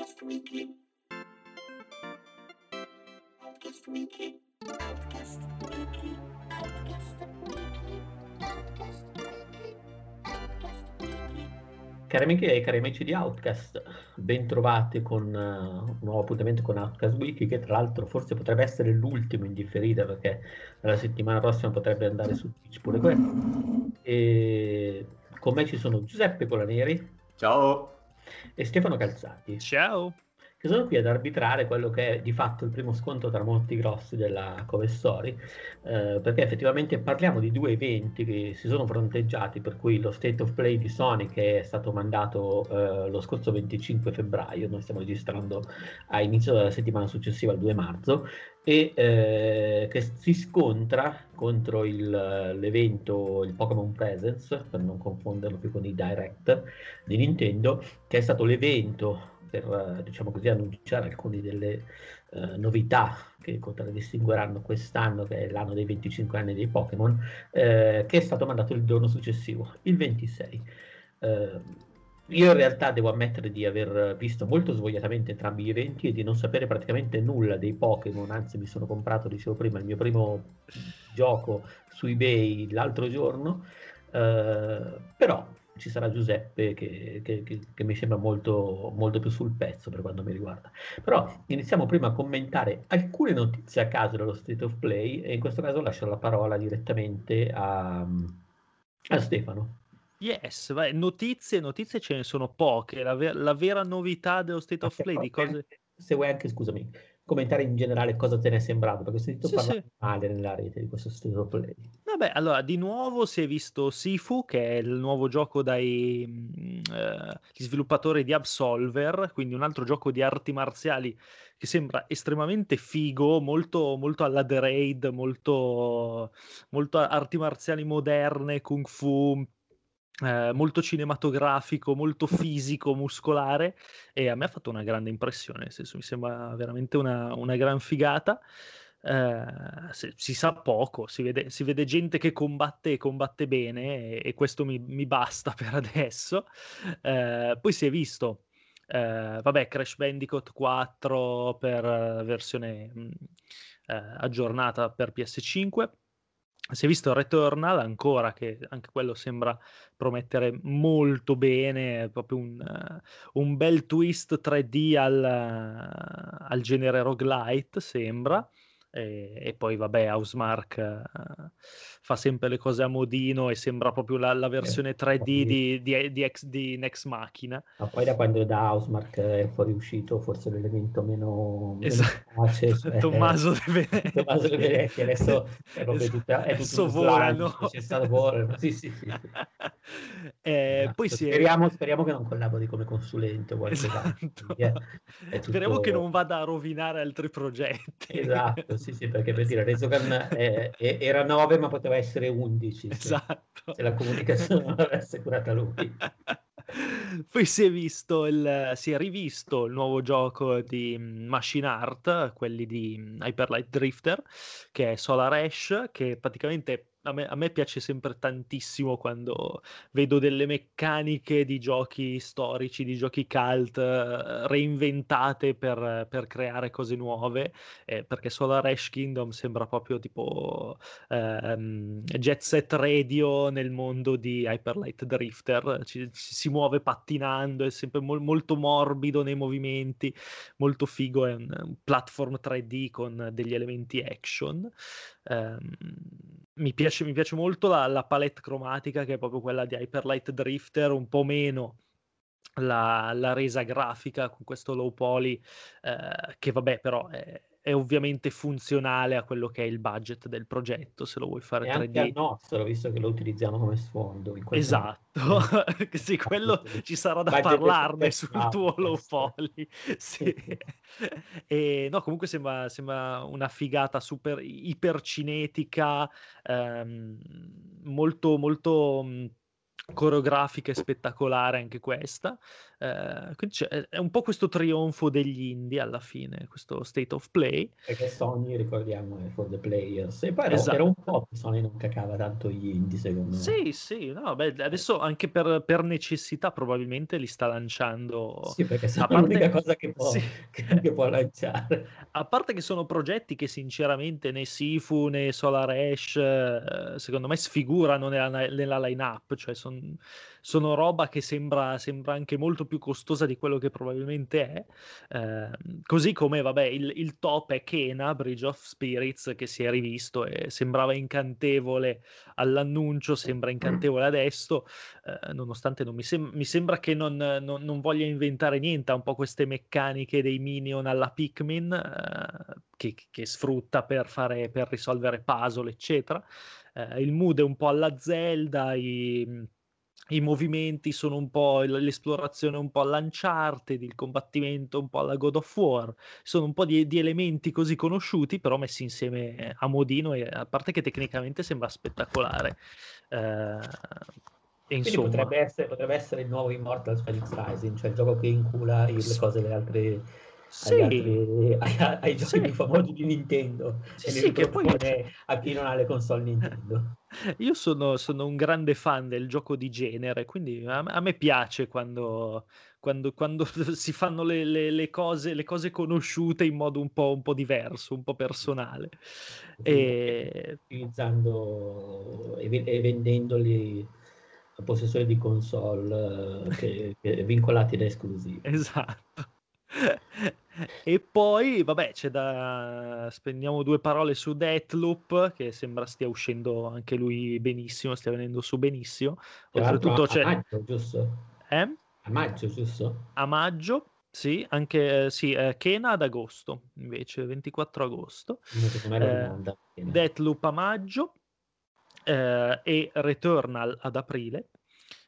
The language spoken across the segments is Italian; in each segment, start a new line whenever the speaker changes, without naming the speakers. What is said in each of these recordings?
Outcast Weekly. Outcast Weekly. Outcast Weekly. Outcast Weekly. Outcast Weekly. Outcast Weekly.
Cari amiche e cari amici di Outcast, bentrovati con eh, un nuovo appuntamento con Outcast Wiki che tra l'altro forse potrebbe essere l'ultimo in differita perché la settimana prossima potrebbe andare su Twitch pure quello. E con me ci sono Giuseppe Colaneri
Ciao.
E Stefano Calzati
Ciao.
Che sono qui ad arbitrare quello che è di fatto il primo scontro tra molti grossi della Cove Story, eh, perché effettivamente parliamo di due eventi che si sono fronteggiati, per cui lo State of Play di Sony che è stato mandato eh, lo scorso 25 febbraio, noi stiamo registrando a inizio della settimana successiva, il 2 marzo, e eh, che si scontra contro il- l'evento, il Pokémon Presents, per non confonderlo più con i Direct di Nintendo, che è stato l'evento per eh, diciamo così annunciare alcune delle eh, novità che contraddistingueranno quest'anno, che è l'anno dei 25 anni dei Pokémon, eh, che è stato mandato il giorno successivo, il 26. Eh, io in realtà devo ammettere di aver visto molto svogliatamente entrambi gli eventi e di non sapere praticamente nulla dei Pokémon, anzi mi sono comprato, dicevo prima, il mio primo gioco su eBay l'altro giorno, eh, però ci sarà Giuseppe che, che- che- che mi sembra molto, molto più sul pezzo per quanto mi riguarda. Però iniziamo prima a commentare alcune notizie a caso dello State of Play e in questo caso lascio la parola direttamente a, a Stefano.
Yes, vai, notizie, notizie ce ne sono poche. La, ver- la vera novità dello State of Play di cose...
Se vuoi anche, scusami, commentare in generale cosa te ne è sembrato, perché ho sentito
Sì,
parlare
sì.
male nella rete di questo State of Play.
Vabbè, allora, di nuovo si è visto Sifu, che è il nuovo gioco dai mm, eh, sviluppatori di Absolver, quindi un altro gioco di arti marziali che sembra estremamente figo, molto, molto alla The Raid, molto, molto arti marziali moderne, kung fu, eh, molto cinematografico, molto fisico, muscolare e a me ha fatto una grande impressione, nel senso mi sembra veramente una, una gran figata. Eh, si sa poco, si vede, si vede gente che combatte e combatte bene e, e questo mi, mi basta per adesso. Eh, poi si è visto, eh, vabbè, Crash Bandicoot 4 per la versione mh, eh, aggiornata per PS5. Si è visto Returnal ancora, che anche quello sembra promettere molto bene, proprio un, eh, un bel twist 3D al, eh, al genere roguelite, sembra. E, e poi, vabbè, Housemark eh, fa sempre le cose a modino e sembra proprio la, la versione 3D
poi-
di, di, di, ex, di Nex Machina.
Ma poi da quando da Housemark è fuoriuscito, forse l'elemento meno, meno
Esatto.
efficace, cioè,
Tommaso De Venezia.
Tommaso De Venezia, adesso è proprio
Esatto.
tutta, è tutto
volano.
c'è stato volano, sì, sì, sì.
Eh,
Esatto.
poi si è...
speriamo, speriamo che non collabori come consulente o
Esatto.
tutto-
Speriamo che non vada a rovinare altri progetti.
Esatto, sì, sì, perché per dire, Resogun eh, eh, era 9 ma poteva essere 11 se,
Esatto.
se la comunicazione non l'avesse curata lui.
Poi si è visto il, si è rivisto il nuovo gioco di Machine Art, quelli di Hyperlight Drifter, che è Solar Ash, che praticamente a me, a me piace sempre tantissimo quando vedo delle meccaniche di giochi storici, di giochi cult eh, reinventate per, per creare cose nuove, eh, perché Solar Ash Kingdom sembra proprio tipo ehm, Jet Set Radio nel mondo di Hyperlight Drifter, ci, ci si muove pattinando, è sempre mol- molto morbido nei movimenti, molto figo, è un, un platform 3D con degli elementi action. Ehm, mi piace, mi piace molto la, la palette cromatica che è proprio quella di Hyperlight Drifter, un po' meno la, la resa grafica con questo low poly eh, che vabbè però è, è ovviamente funzionale a quello che è il budget del progetto se lo vuoi fare
E anche al
3D
nostro, visto che lo utilizziamo come sfondo. in
esatto
momento.
Che sì quello ci sarà da
Budget
parlarne sul
podcast.
tuo low poly sì. e no comunque sembra, sembra una figata super ipercinetica ehm, molto molto coreografica e spettacolare anche questa. Eh, è un po' questo trionfo degli indie alla fine, questo state of play.
Perché Sony, ricordiamo, è for the players. E poi
Esatto.
era un po' che Sony non cacava tanto gli indie, secondo me.
Sì, sì, no, beh, adesso anche per, per necessità probabilmente li sta lanciando.
Sì, perché
A
sono
parte,
l'unica cosa che può,
sì.
che, può lanciare.
A parte che sono progetti che sinceramente né Sifu né Solar Ash eh, secondo me sfigurano nella, nella line-up, cioè son- sono roba che sembra, sembra anche molto più costosa di quello che probabilmente è. Eh, così come, vabbè, il, il top è Kena, Bridge of Spirits, che si è rivisto e sembrava incantevole all'annuncio, sembra incantevole adesso, eh, nonostante non mi, sem- mi sembra che non, non- non voglia inventare niente, ha un po' queste meccaniche dei minion alla Pikmin eh, che, che sfrutta per, fare, per risolvere puzzle, eccetera. Eh, il mood è un po' alla Zelda, i, i movimenti sono un po' l'esplorazione un po' all'Uncharted, il combattimento un po' alla God of War, sono un po' di, di elementi così conosciuti, però messi insieme a modino e a parte che tecnicamente sembra spettacolare. Eh, insomma,
potrebbe essere, potrebbe essere il nuovo Immortals Phoenix Rising, cioè il gioco che incula le cose delle altre,
sì,
altri, ai, ai giochi
sì.
più famosi di Nintendo
Sì, sì, che poi
a chi non ha le console Nintendo.
io sono, sono un grande fan del gioco di genere, quindi a, a me piace quando, quando, quando si fanno le, le- le cose, le cose conosciute in modo un po', un po' diverso, un po' personale. E...
utilizzando e, e vendendoli a possessori di console eh, che, che vincolati da esclusivi.
Esatto. E poi, vabbè, c'è da... spendiamo due parole su Deathloop, che sembra stia uscendo anche lui benissimo, stia venendo su benissimo.
L'altro
Oltretutto c'è...
a maggio, giusto?
Eh?
A maggio, giusto?
A maggio, sì, anche eh, sì, eh, Kena ad agosto, invece, 24 agosto. Eh. Deathloop a maggio eh, e Returnal ad aprile.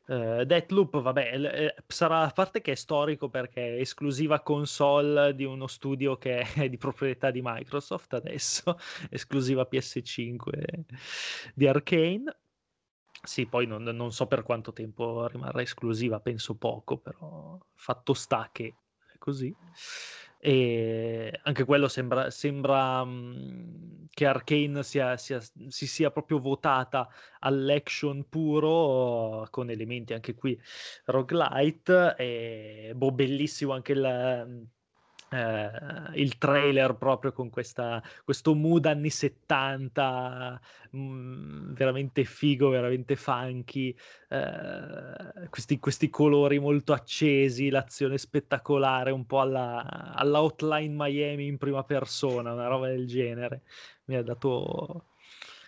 Eh, Deathloop, vabbè, l- eh, sarà a parte che è storico perché è esclusiva console di uno studio che è di proprietà di Microsoft adesso, esclusiva PS5 di Arcane. Sì, poi non, non so per quanto tempo rimarrà esclusiva, penso poco, però fatto sta che è così. E anche quello sembra, sembra mh, che Arcane sia, sia- si sia proprio votata all'action puro, con elementi anche qui roguelite. E boh, bellissimo anche il, eh, il trailer proprio con questa, questo mood anni 70, mh, veramente figo, veramente funky, eh, questi, questi colori molto accesi, l'azione spettacolare, un po' alla, alla Hotline Miami in prima persona, una roba del genere. Mi ha dato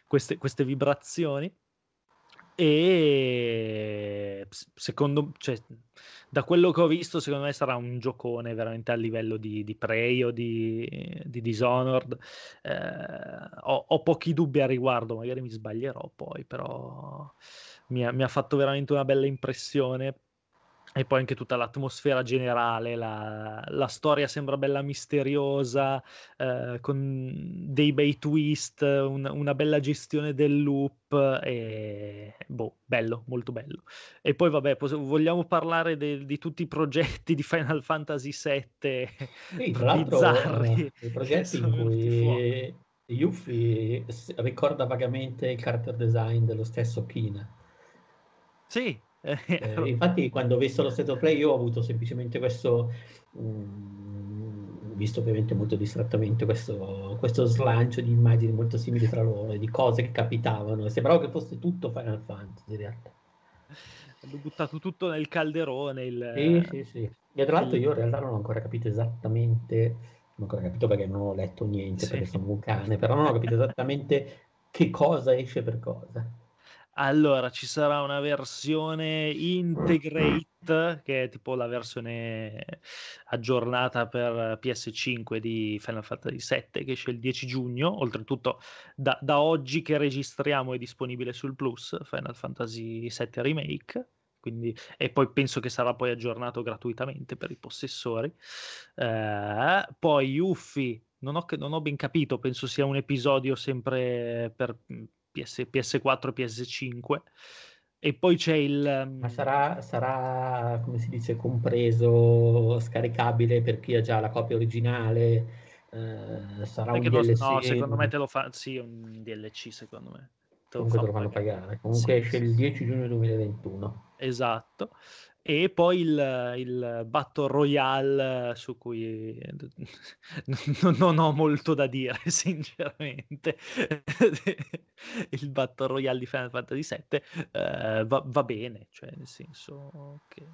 queste, queste vibrazioni. E secondo, cioè, da quello che ho visto, secondo me sarà un giocone veramente a livello di, di Prey o di, di Dishonored. Eh, ho, ho pochi dubbi a riguardo, magari mi sbaglierò poi, però mi ha, mi ha fatto veramente una bella impressione. E poi anche tutta l'atmosfera generale, la, la storia sembra bella misteriosa, eh, con dei bei twist, un- una bella gestione del loop, e boh, bello, molto bello. E poi vabbè, pos- vogliamo parlare de- di tutti i progetti di Final Fantasy VII
Sì, tra
bizzarri,
i progetti in cui Yuffie ricorda vagamente il character design dello stesso Kina.
Sì, eh,
Eh, infatti, quando ho visto lo State of Play, io ho avuto semplicemente questo, mm, visto ovviamente molto distrattamente, questo, questo slancio di immagini molto simili tra loro, e di cose che capitavano. Sembrava che fosse tutto Final Fantasy in realtà.
hanno buttato tutto nel calderone. Il,
Sì, sì, sì. E tra l'altro
il-
io in realtà non ho ancora capito esattamente, non ho ancora capito perché non ho letto niente,
Sì.
perché sono un cane, però non ho capito esattamente che cosa esce per cosa.
Allora, ci sarà una versione Integrate, che è tipo la versione aggiornata per PS5 di Final Fantasy VII, che esce il 10 giugno. Oltretutto, da, da oggi che registriamo è disponibile sul Plus, Final Fantasy VII Remake. Quindi, e poi penso che sarà poi aggiornato gratuitamente per i possessori. Eh, poi Yuffie, non ho, non ho ben capito, penso sia un episodio sempre per PS, PS4 e PS5. E poi c'è il...
Ma sarà, sarà, come si dice, compreso, scaricabile per chi ha già la copia originale? Eh, sarà un
lo,
DLC?
no, secondo me te lo fa... Sì, un DLC secondo me.
Te Comunque fanno pagare. pagare. Comunque sì, esce sì. il 10 giugno 2021.
Esatto e poi il, il Battle Royale su cui non, non ho molto da dire sinceramente. Il Battle Royale di Final Fantasy VII eh, va, va, bene cioè nel senso che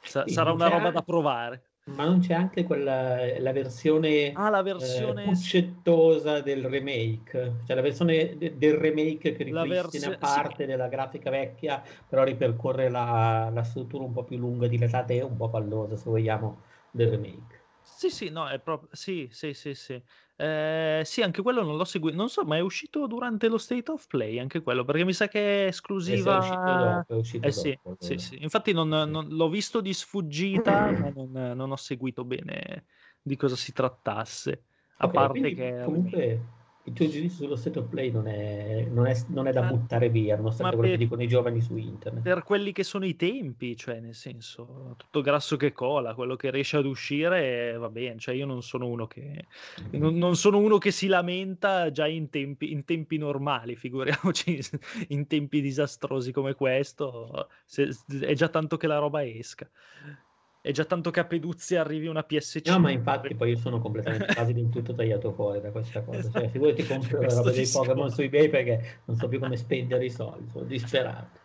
sa- sarà una roba da provare
ma non c'è anche quella, la versione,
ah, la versione...
Eh, puccettosa del remake, cioè la versione de- del remake che ripristina versi- parte sì. della grafica vecchia, però ripercorre la, la struttura un po' più lunga, dilatata e un po' pallosa, se vogliamo, del remake.
Sì, sì, no, è proprio... Sì, sì, sì, sì. Eh, sì, anche quello non l'ho seguito. Non so, ma è uscito durante lo State of Play anche quello, perché mi sa che è esclusiva.
Eh, sì, è uscito dopo, è uscito
eh, sì,
dopo,
sì, sì. Infatti non, non, l'ho visto di sfuggita, ma non, non, ho seguito bene di cosa si trattasse. A okay, parte che...
Comunque il tuo giudizio sullo state of play non è, non è, non è da ma, buttare via, nonostante quello per, che dicono i giovani su internet.
Per quelli che sono i tempi, cioè nel senso, tutto grasso che cola, quello che riesce ad uscire va bene, cioè io non sono uno che, mm. non, non sono uno che si lamenta già in tempi, in tempi normali, figuriamoci in tempi disastrosi come questo, se, è già tanto che la roba esca è già tanto che a Peduzzi arrivi una PS5.
No, ma infatti poi io sono completamente quasi del tutto tagliato fuori da questa cosa. Esatto. Cioè, figurati compro la roba dei Pokémon su eBay perché non so più come spendere i soldi, sono disperato.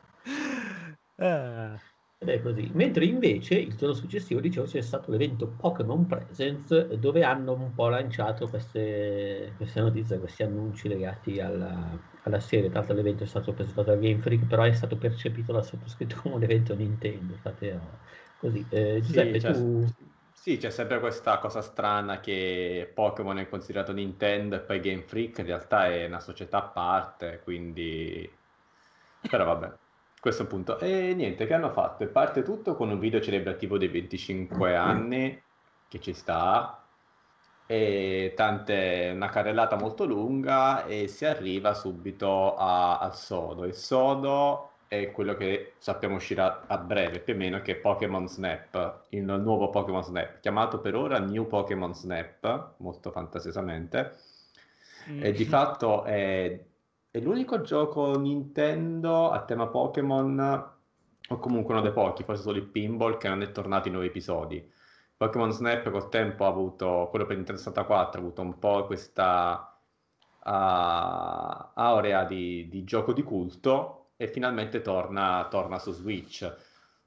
Ah. Ed è così. Mentre invece il giorno successivo, dicevo, c'è stato l'evento Pokémon Presents dove hanno un po' lanciato queste, queste notizie, questi annunci legati alla, alla serie. Tra l'altro l'evento è stato presentato da Game Freak, però è stato percepito dal sottoscritto come un evento Nintendo. Infatti, Così, eh, Giuseppe, sì, tu...
sì, c'è sempre questa cosa strana che Pokémon è considerato Nintendo e poi Game Freak in realtà è una società a parte, quindi... Però vabbè, questo punto. E niente, che hanno fatto? Parte tutto con un video celebrativo dei 25 anni, che ci sta, e tante, una carrellata molto lunga e si arriva subito a, al sodo. Il sodo è quello che sappiamo uscire a breve, più o meno, che è Pokémon Snap, il nuovo Pokémon Snap, chiamato per ora New Pokémon Snap, molto fantasiosamente. Mm. E di fatto è, è, l'unico gioco Nintendo a tema Pokémon, o comunque uno dei pochi, forse solo il Pinball, che non è tornato in nuovi episodi. Pokémon Snap col tempo ha avuto, quello per Nintendo 64, ha avuto un po' questa uh, aurea di, di gioco di culto, e finalmente torna, torna su Switch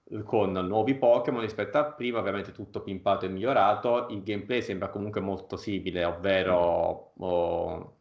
eh, con nuovi Pokémon rispetto a prima, ovviamente tutto pimpato e migliorato. Il gameplay sembra comunque molto simile, ovvero oh,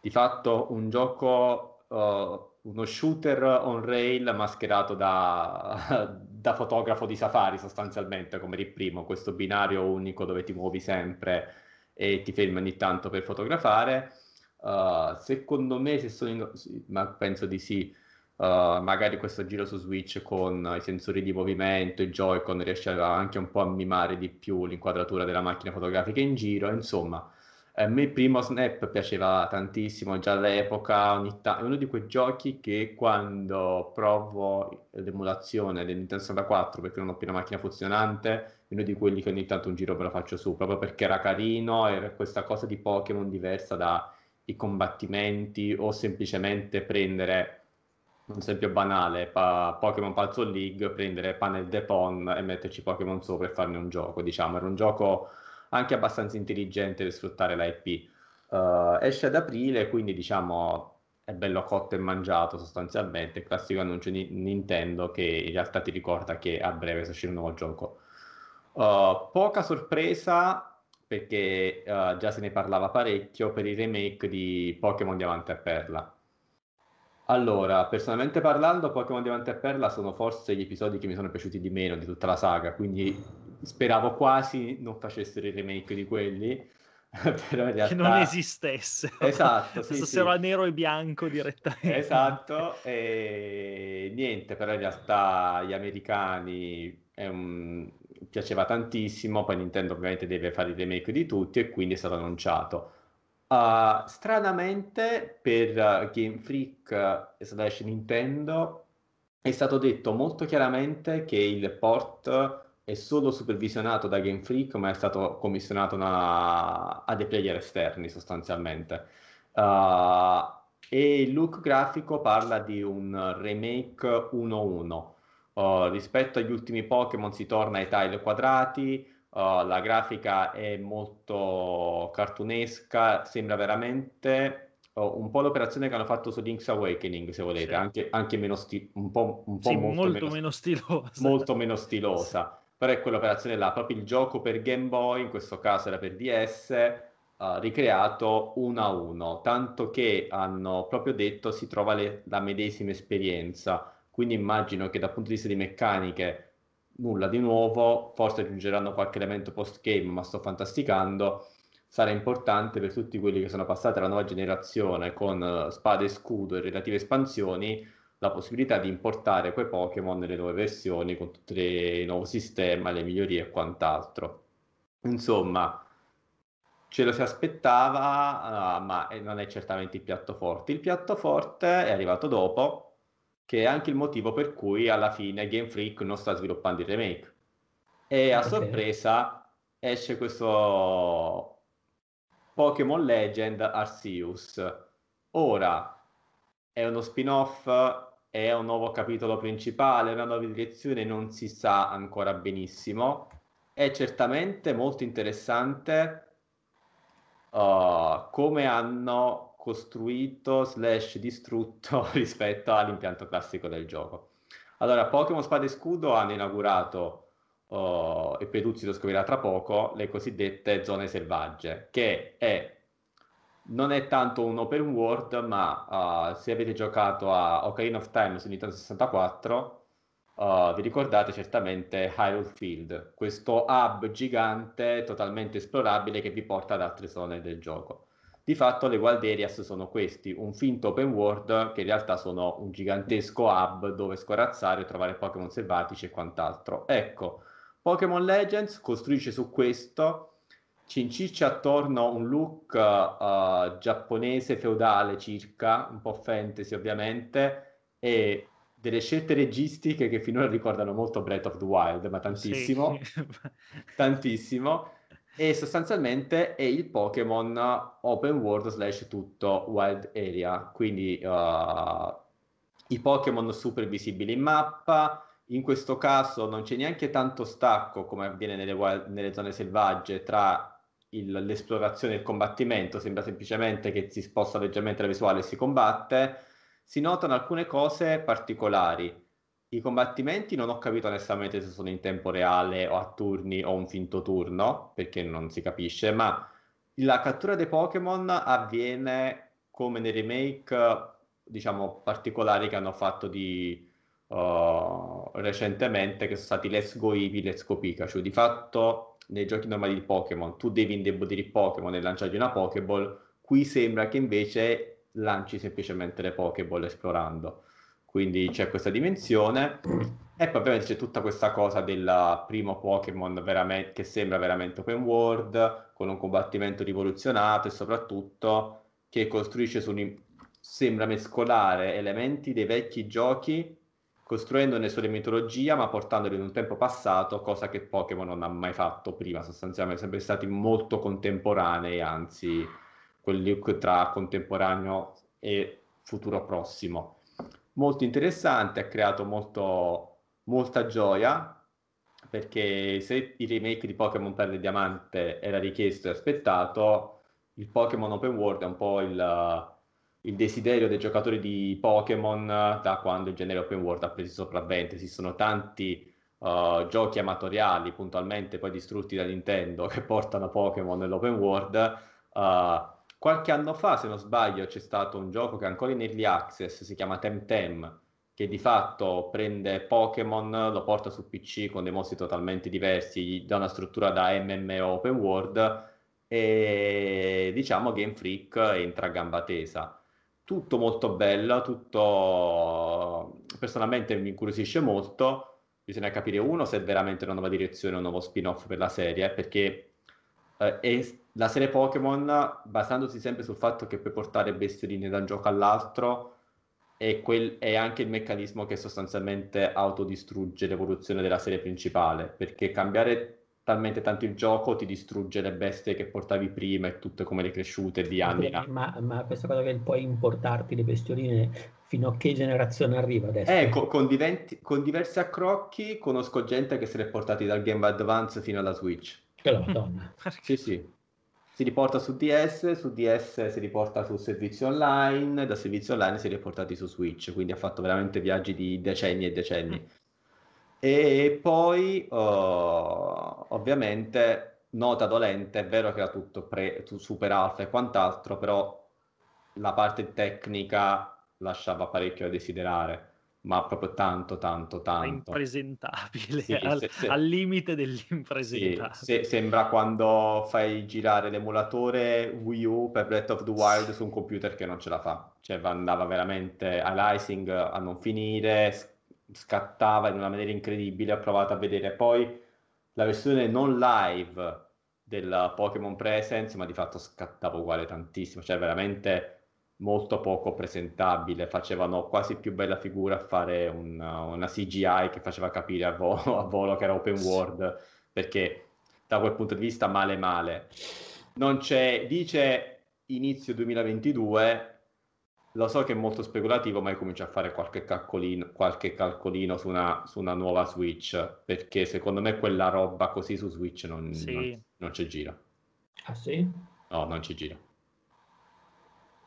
di fatto un gioco, oh, uno shooter on rail mascherato da, da, fotografo di safari sostanzialmente, come il primo, questo binario unico dove ti muovi sempre e ti fermi ogni tanto per fotografare. Uh, secondo me, se sono in... ma penso di sì, Uh, magari questo giro su Switch con i sensori di movimento, i Joy-Con riesce anche un po' a mimare di più l'inquadratura della macchina fotografica in giro, insomma. A me il primo Snap piaceva tantissimo già all'epoca, ta- è uno di quei giochi che quando provo l'emulazione del Nintendo 64 perché non ho più una macchina funzionante, è uno di quelli che ogni tanto un giro me lo faccio su, proprio perché era carino, era questa cosa di Pokémon diversa dai combattimenti o semplicemente prendere un esempio banale, pa- Pokémon Puzzle League, prendere Panel Depon e metterci Pokémon sopra e farne un gioco, diciamo, era un gioco anche abbastanza intelligente per sfruttare l'IP. Uh, eh, esce ad aprile, quindi diciamo è bello cotto e mangiato sostanzialmente, il classico annuncio di Nintendo che in realtà ti ricorda che a breve uscirà un nuovo gioco. Uh, poca sorpresa perché uh, già se ne parlava parecchio per il remake di Pokémon Diamante e Perla allora, personalmente parlando, Pokémon Diamante e Perla sono forse gli episodi che mi sono piaciuti di meno di tutta la saga, quindi speravo quasi non facessero il remake di quelli.
Però in realtà... Che non esistesse.
Esatto, sì,
Fossero
sì.
a nero e bianco direttamente.
Esatto, e niente, però in realtà gli americani un... piaceva tantissimo, poi Nintendo ovviamente deve fare il remake di tutti e quindi è stato annunciato. Uh, stranamente per uh, Game Freak slash Nintendo è stato detto molto chiaramente che il port è solo supervisionato da Game Freak, ma è stato commissionato una, a dei player esterni sostanzialmente. Uh, e il look grafico parla di un remake 1-1. Uh, rispetto agli ultimi Pokémon si torna ai tile quadrati, uh, la grafica è molto cartunesca, sembra veramente uh, un po' l'operazione che hanno fatto su Link's Awakening, se volete, sì. anche, anche, meno sti- un po', un po
sì,
molto,
molto, meno, meno, stilosa.
Molto meno stilosa. Sì. Però è quell'operazione là, proprio il gioco per Game Boy, in questo caso era per DS, Uh, ricreato uno a uno, tanto che hanno proprio detto si trova le, la medesima esperienza. Quindi immagino che dal punto di vista di meccaniche nulla di nuovo, forse aggiungeranno qualche elemento post game, ma sto fantasticando. Sarà importante per tutti quelli che sono passati alla nuova generazione con uh, spada e scudo e relative espansioni la possibilità di importare quei Pokémon nelle nuove versioni con tutto il nuovo sistema, le migliorie e quant'altro. Insomma, ce lo si aspettava, uh, ma non è certamente il piatto forte. Il piatto forte è arrivato dopo, che è anche il motivo per cui alla fine Game Freak non sta sviluppando il remake. E a okay. sorpresa esce questo Pokémon Legend Arceus. Ora è uno spin-off, è un nuovo capitolo principale, una nuova direzione, non si sa ancora benissimo. È certamente molto interessante uh, come hanno costruito slash distrutto rispetto all'impianto classico del gioco. Allora, Pokémon Spada e Scudo hanno inaugurato, uh, e Peduzzi lo scoprirà tra poco, le cosiddette zone selvagge, che è, non è tanto un open world, ma uh, se avete giocato a Ocarina of Time su Nintendo 64, Uh, vi ricordate certamente Hyrule Field, questo hub gigante totalmente esplorabile che vi porta ad altre zone del gioco. Di fatto le Wild Areas sono questi, un finto open world che in realtà sono un gigantesco hub dove scorazzare, trovare Pokémon selvatici e quant'altro. Ecco, Pokémon Legends costruisce su questo, ci inciccia attorno un look uh, giapponese feudale circa, un po' fantasy ovviamente, e delle scelte registiche che finora ricordano molto Breath of the Wild, ma tantissimo, sì. tantissimo, e sostanzialmente è il Pokémon open world slash tutto wild area, quindi uh, i Pokémon super visibili in mappa, in questo caso non c'è neanche tanto stacco come avviene nelle, wild, nelle zone selvagge tra il, l'esplorazione e il combattimento, sembra semplicemente che si sposta leggermente la visuale e si combatte, si notano alcune cose particolari. I combattimenti non ho capito onestamente se sono in tempo reale o a turni o un finto turno, perché non si capisce, ma la cattura dei Pokémon avviene come nei remake, diciamo, particolari che hanno fatto di uh, recentemente, che sono stati Let's Go Eevee, Let's Go Pikachu. Di fatto, nei giochi normali di Pokémon, tu devi indebolire il Pokémon e lanciargli una Pokéball, qui sembra che invece lanci semplicemente le Pokéball esplorando. Quindi c'è questa dimensione. E poi ovviamente c'è tutta questa cosa del primo Pokémon veramente, che sembra veramente open world, con un combattimento rivoluzionato e soprattutto che costruisce su un... sembra mescolare elementi dei vecchi giochi costruendone sulle mitologia ma portandoli in un tempo passato, cosa che Pokémon non ha mai fatto prima, sostanzialmente sempre stati molto contemporanei, anzi quel look tra contemporaneo e futuro prossimo. Molto interessante, ha creato molto, molta gioia, perché se il remake di Pokémon Perle e Diamante era richiesto e aspettato, il Pokémon Open World è un po' il, il desiderio dei giocatori di Pokémon da quando il genere Open World ha preso sopravvento. Esistono tanti uh, giochi amatoriali, puntualmente poi distrutti da Nintendo, che portano Pokémon nell'Open World. Uh, Qualche anno fa, se non sbaglio, c'è stato un gioco che è ancora in early access, si chiama Temtem, che di fatto prende Pokémon, lo porta su PC con dei mostri totalmente diversi, dà una struttura da MMO open world e diciamo Game Freak entra a gamba tesa. Tutto molto bello, tutto personalmente mi incuriosisce molto. Bisogna capire uno se è veramente una nuova direzione, un nuovo spin-off per la serie, perché eh, è la serie Pokémon, basandosi sempre sul fatto che puoi portare bestioline da un gioco all'altro, è, quel- è anche il meccanismo che sostanzialmente autodistrugge l'evoluzione della serie principale, perché cambiare talmente tanto il gioco ti distrugge le bestie che portavi prima e tutte come le cresciute di anni.
Ma, ma questa cosa che puoi importarti le bestioline fino a che generazione arriva adesso?
Eh, co- con, diventi- con diversi accrocchi conosco gente che se li è portati dal Game Boy Advance fino alla Switch.
Che la madonna.
Sì, sì. Si riporta su DS, su DS si riporta sul servizio online, da servizio online si è riportati su Switch, quindi ha fatto veramente viaggi di decenni e decenni. E poi, uh, ovviamente, nota dolente, è vero che era tutto pre- super alfa e quant'altro, però la parte tecnica lasciava parecchio a desiderare, ma proprio tanto, tanto, tanto.
impresentabile,
Sì,
al,
se- se-
al limite
Sì,
dell'impresentabile.
se- sembra quando fai girare l'emulatore Wii U per Breath of the Wild su un computer che non ce la fa. Cioè va- andava veramente aliasing a non finire, scattava in una maniera incredibile. Ho provato a vedere poi la versione non live del Pokémon Presence, ma di fatto scattava uguale tantissimo. Cioè veramente molto poco presentabile. Facevano quasi più bella figura a fare un- una CGI che faceva capire a volo, a volo che era open world perché da quel punto di vista male male. Non c'è, dice inizio 2022, lo so che è molto speculativo, ma io comincio a fare qualche calcolino, qualche calcolino su una, su una nuova Switch, perché secondo me quella roba così su Switch non,
Sì.
non, non ci gira.
Ah sì?
No, non ci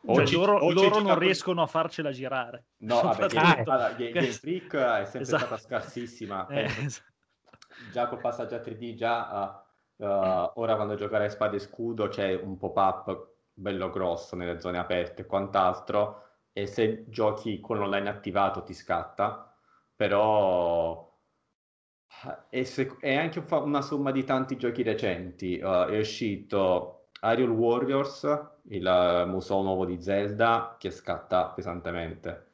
gira.
Cioè,
ci-
loro,
o ci
loro non riescono a farcela girare.
No, vabbè, Game, allora, Game- Freak è sempre
Esatto.
stata scarsissima.
Eh, esatto.
già col passaggio a 3D, già uh, uh, ora quando giocare a Spade e Scudo c'è un pop-up bello grosso nelle zone aperte e quant'altro, e se giochi con l'online attivato ti scatta, però è, se- è anche una somma di tanti giochi recenti. Uh, è uscito Aerial Warriors, il museo nuovo di Zelda, che scatta pesantemente.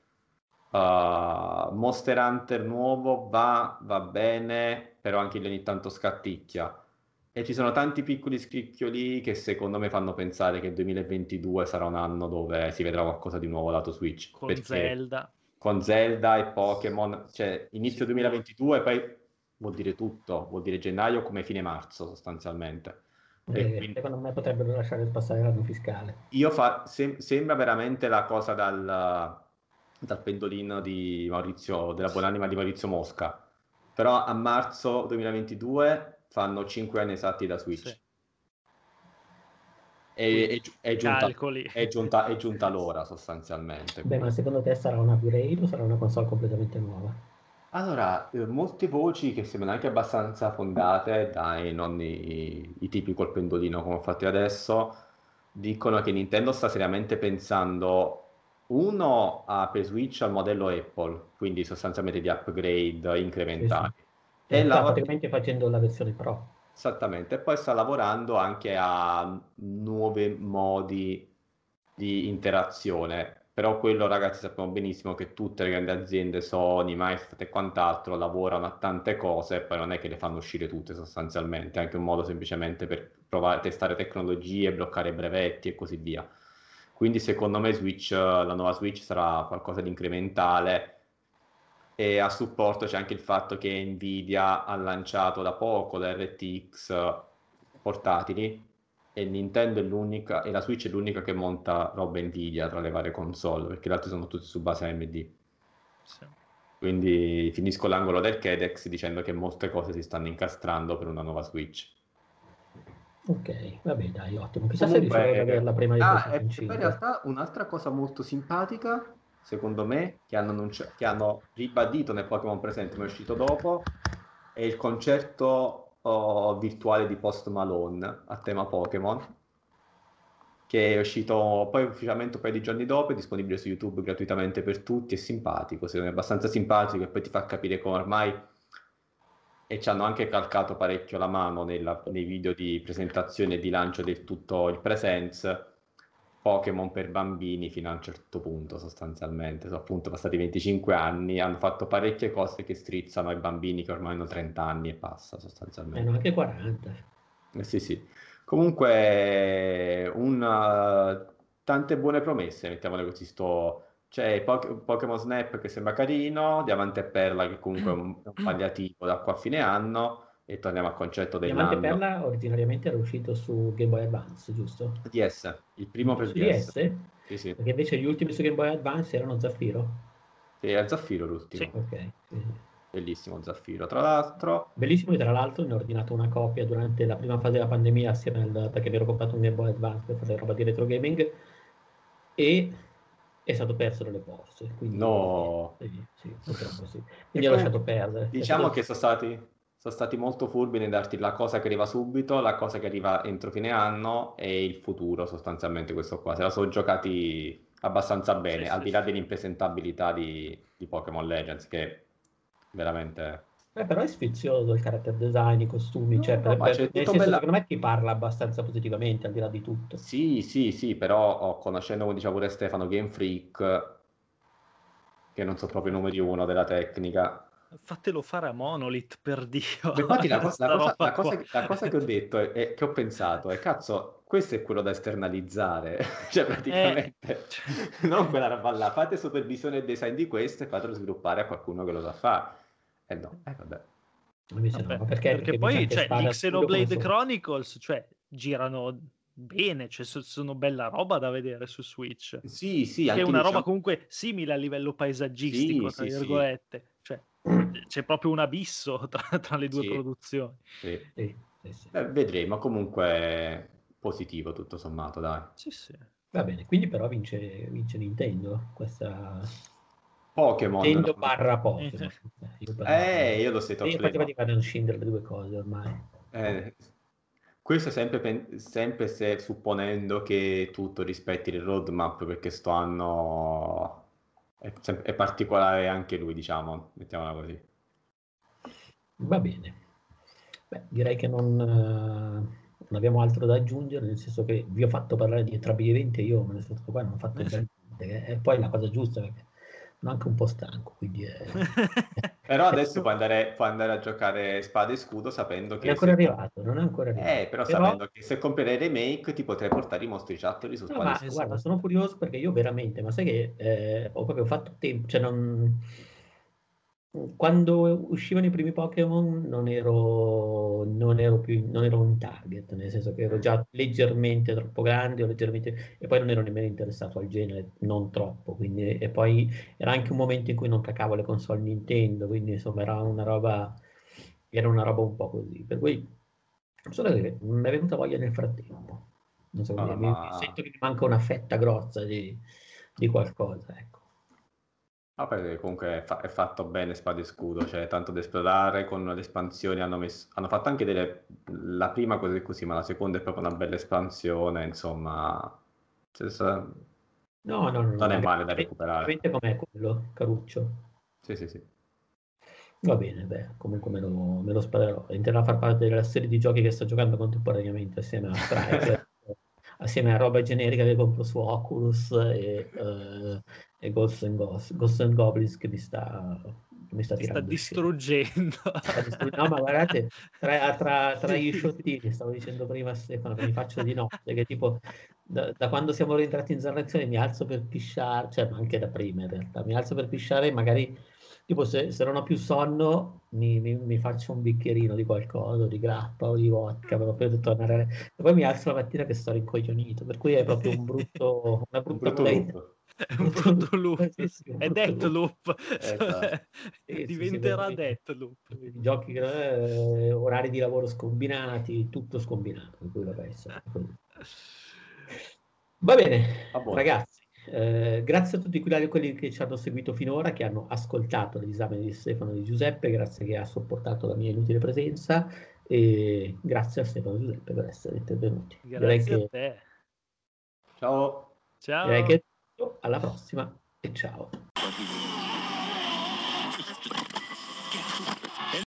Uh, Monster Hunter nuovo va, va bene, però anche lì ogni tanto scatticchia. E ci sono tanti piccoli scricchioli che secondo me fanno pensare che il 2022 sarà un anno dove si vedrà qualcosa di nuovo lato Switch.
Con Zelda.
con Zelda e Pokémon, cioè inizio
Sicuro.
2022 poi vuol dire tutto, vuol dire gennaio come fine marzo sostanzialmente.
Eh,
quindi-
Secondo me potrebbero lasciare passare l'anno fiscale.
io fa, sem- sembra veramente la cosa dal, dal pendolino di Maurizio, della buonanima di Maurizio Mosca. Però a marzo 2022 fanno 5 anni esatti da Switch.
Sì.
E, è, gi- è giunta, è giunta- è giunta l'ora sostanzialmente.
Beh, ma secondo te sarà un upgrade o sarà una console completamente nuova?
Allora, eh, molte voci che sembrano anche abbastanza fondate, dai, non i, i tipi col pendolino come ho fatto adesso, dicono che Nintendo sta seriamente pensando, uno, a per Switch al modello Apple, quindi sostanzialmente di upgrade incrementali. E
Sta
la-
praticamente facendo la versione Pro.
Esattamente, e poi sta lavorando anche a nuovi modi di interazione, però quello ragazzi sappiamo benissimo che tutte le grandi aziende, Sony, Microsoft e quant'altro, lavorano a tante cose e poi non è che le fanno uscire tutte sostanzialmente, è anche un modo semplicemente per provare a testare tecnologie, bloccare brevetti e così via. Quindi secondo me Switch, la nuova Switch sarà qualcosa di incrementale e a supporto c'è anche il fatto che Nvidia ha lanciato da poco le RTX portatili e Nintendo è l'unica e la Switch è l'unica che monta roba Nvidia tra le varie console perché le altre sono tutte su base AMD.
Sì.
Quindi finisco l'angolo del Kedex dicendo che molte cose si stanno incastrando per una nuova Switch.
Ok, vabbè, dai, ottimo. Chissà se riuscirò ad averla prima di
ah, poi in
5.
realtà un'altra cosa molto simpatica, secondo me, che hanno, annunci- che hanno ribadito nel Pokémon presente, ma è uscito dopo, è il concerto oh, virtuale di Post Malone a tema Pokémon, che è uscito poi ufficialmente un paio di giorni dopo, è disponibile su YouTube gratuitamente per tutti, è simpatico, secondo me è abbastanza simpatico e poi ti fa capire come ormai e ci hanno anche calcato parecchio la mano nella- nei video di presentazione e di lancio del tutto il Presence Pokémon per bambini fino a un certo punto sostanzialmente. Sono appunto passati 25 anni hanno fatto parecchie cose che strizzano ai bambini che ormai hanno 30 anni e passa
Eh,
sostanzialmente.
No, anche 40.
eh sì sì. Comunque un, uh, tante buone promesse mettiamole così sto C'è Pokémon Snap che sembra carino, Diamante e Perla che comunque è un, un palliativo da qua a fine anno e torniamo al concetto
Diamante
dell'anno.
Perla originariamente era uscito su Game Boy Advance, giusto?
DS, il primo per
Su
DS.
DS?
Sì, sì.
Perché invece gli ultimi su Game Boy Advance erano Zaffiro.
Sì, è Zaffiro l'ultimo.
Sì.
Ok. sì.
Bellissimo Zaffiro. Tra l'altro,
Bellissimo, e tra l'altro ne ho ordinato una copia durante la prima fase della pandemia assieme al, perché mi ero comprato un Game Boy Advance per fare roba di retro gaming e è stato perso dalle poste. Quindi,
No.
Sì, sì, purtroppo sì. Quindi ho lasciato perdere.
Diciamo
stato-
che sono stati, sono stati molto furbi nel darti la cosa che arriva subito, la cosa che arriva entro fine anno e il futuro, sostanzialmente questo qua. Se la sono giocati abbastanza bene,
Sì,
al
sì,
di là
sì.
dell'impresentabilità di, di Pokémon Legends, che veramente...
Beh, però è sfizioso il character design, i costumi,
No,
cioè,
no,
per-
ma
per- nel senso,
bella-
secondo me ti parla abbastanza positivamente, al di là di tutto.
Sì, sì, sì, però oh, conoscendo, come diceva pure Stefano, Game Freak, che non so proprio i numeri uno della tecnica.
Fatelo fare a Monolith, per Dio.
Ma Infatti la, cosa- la cosa, la cosa la cosa che ho detto e e che ho pensato è cazzo, questo è quello da esternalizzare, cioè praticamente non quella roba là, fate supervisione e design di questo e fatelo sviluppare a qualcuno che lo sa fare. Eh no, eh vabbè.
Invece no,
Vabbè,
ma perché?
perché
invece
poi cioè, gli
e
Xenoblade Chronicles cioè, girano bene, cioè, so- sono bella roba da vedere su Switch.
Sì, sì,
che è una
lì
roba comunque simile a livello paesaggistico,
Sì,
tra
sì, sì.
virgolette. Cioè, c'è proprio un abisso tra, tra le due
Sì.
produzioni.
sì.
Sì, sì, sì.
Eh, vedremo, comunque positivo tutto sommato, dai.
Sì, sì.
Va bene, quindi però vince, vince Nintendo, questa
Pokémon.
Nintendo
no?
barra Pokémon.
Eh.
Eh, io
Eh, lo state
Io di fare non scindere le due cose ormai.
ma- eh, questo è sempre, pen- sempre se supponendo che tutto rispetti il roadmap, perché sto anno è, è particolare anche lui, diciamo, mettiamola così.
Va bene. Beh, direi che non, eh, non abbiamo altro da aggiungere, nel senso che vi ho fatto parlare di entrambi gli eventi e io me ne sono stato qua, non ho fatto
Eh sì.
niente. che è poi la cosa giusta perché sono anche un po' stanco, quindi è...
Però adesso puoi andare, puoi andare a giocare Spada e Scudo sapendo
Non è
che...
ancora
se-
arrivato, non è ancora arrivato.
Eh, però sapendo che se compierai remake ti potrei portare i mostri chattery su
No,
Spada
ma
e Scudo.
guarda, sono curioso perché io veramente, ma sai che eh, ho proprio fatto tempo, cioè non... Quando uscivano i primi Pokémon non ero, non ero più non ero un target, nel senso che ero già leggermente troppo grande o leggermente... e poi non ero nemmeno interessato al genere, non troppo, quindi... e poi era anche un momento in cui non cacavo le console Nintendo, quindi insomma era una roba, era una roba un po' così, per cui solo che mi è venuta voglia nel frattempo. Non so,
Ah,
mi-
ma-
sento che mi manca una fetta grossa di, di qualcosa, ecco.
Ah, perché comunque è, fa- è fatto bene Spada e Scudo, c'è tanto da esplorare, con le espansioni hanno, messo- hanno fatto anche delle... la prima cosa è così, ma la seconda è proprio una bella espansione, insomma, Cioè, sa-
No, no, no,
non è
no,
male da recuperare.
com'è quello, Caruccio?
Sì, sì, sì.
Va bene, beh, comunque me lo, me lo sparerò. Entrerà a far parte della serie di giochi che sto giocando contemporaneamente assieme a Strike, assieme a roba generica che compro su Oculus e, eh, e Ghosts and, Ghosts- Ghosts and Goblins che mi sta, mi sta
sta distruggendo.
No, ma guardate, tra, tra- tra gli sciottini, stavo dicendo prima a Stefano, che mi faccio di notte, che tipo da, da quando siamo rientrati in Zarrazione mi alzo per pisciare, cioè ma anche da prima in realtà, mi alzo per pisciare e magari tipo se, se non ho più sonno mi, mi- mi faccio un bicchierino di qualcosa, di grappa o di vodka proprio per tornare e poi mi alzo la mattina che sto rincoglionito, per cui è proprio un brutto, una
Un
brutta
brutto
modalità.
loop.
È un brutto loop.
Sì, sì, un
È
brutto
Deathloop.
Esatto.
Sì, sì,
Diventerà
sì,
Deathloop.
giochi, eh, orari di lavoro scombinati, tutto scombinato. Così. Va bene, ragazzi, eh, grazie a tutti quelli, quelli che ci hanno seguito finora, che hanno ascoltato l'esame di Stefano e di Giuseppe, grazie che ha sopportato la mia inutile presenza e grazie a Stefano e Giuseppe per essere intervenuti. Direi
Grazie a
che,
te.
Ciao.
Ciao.
direi che alla prossima e ciao.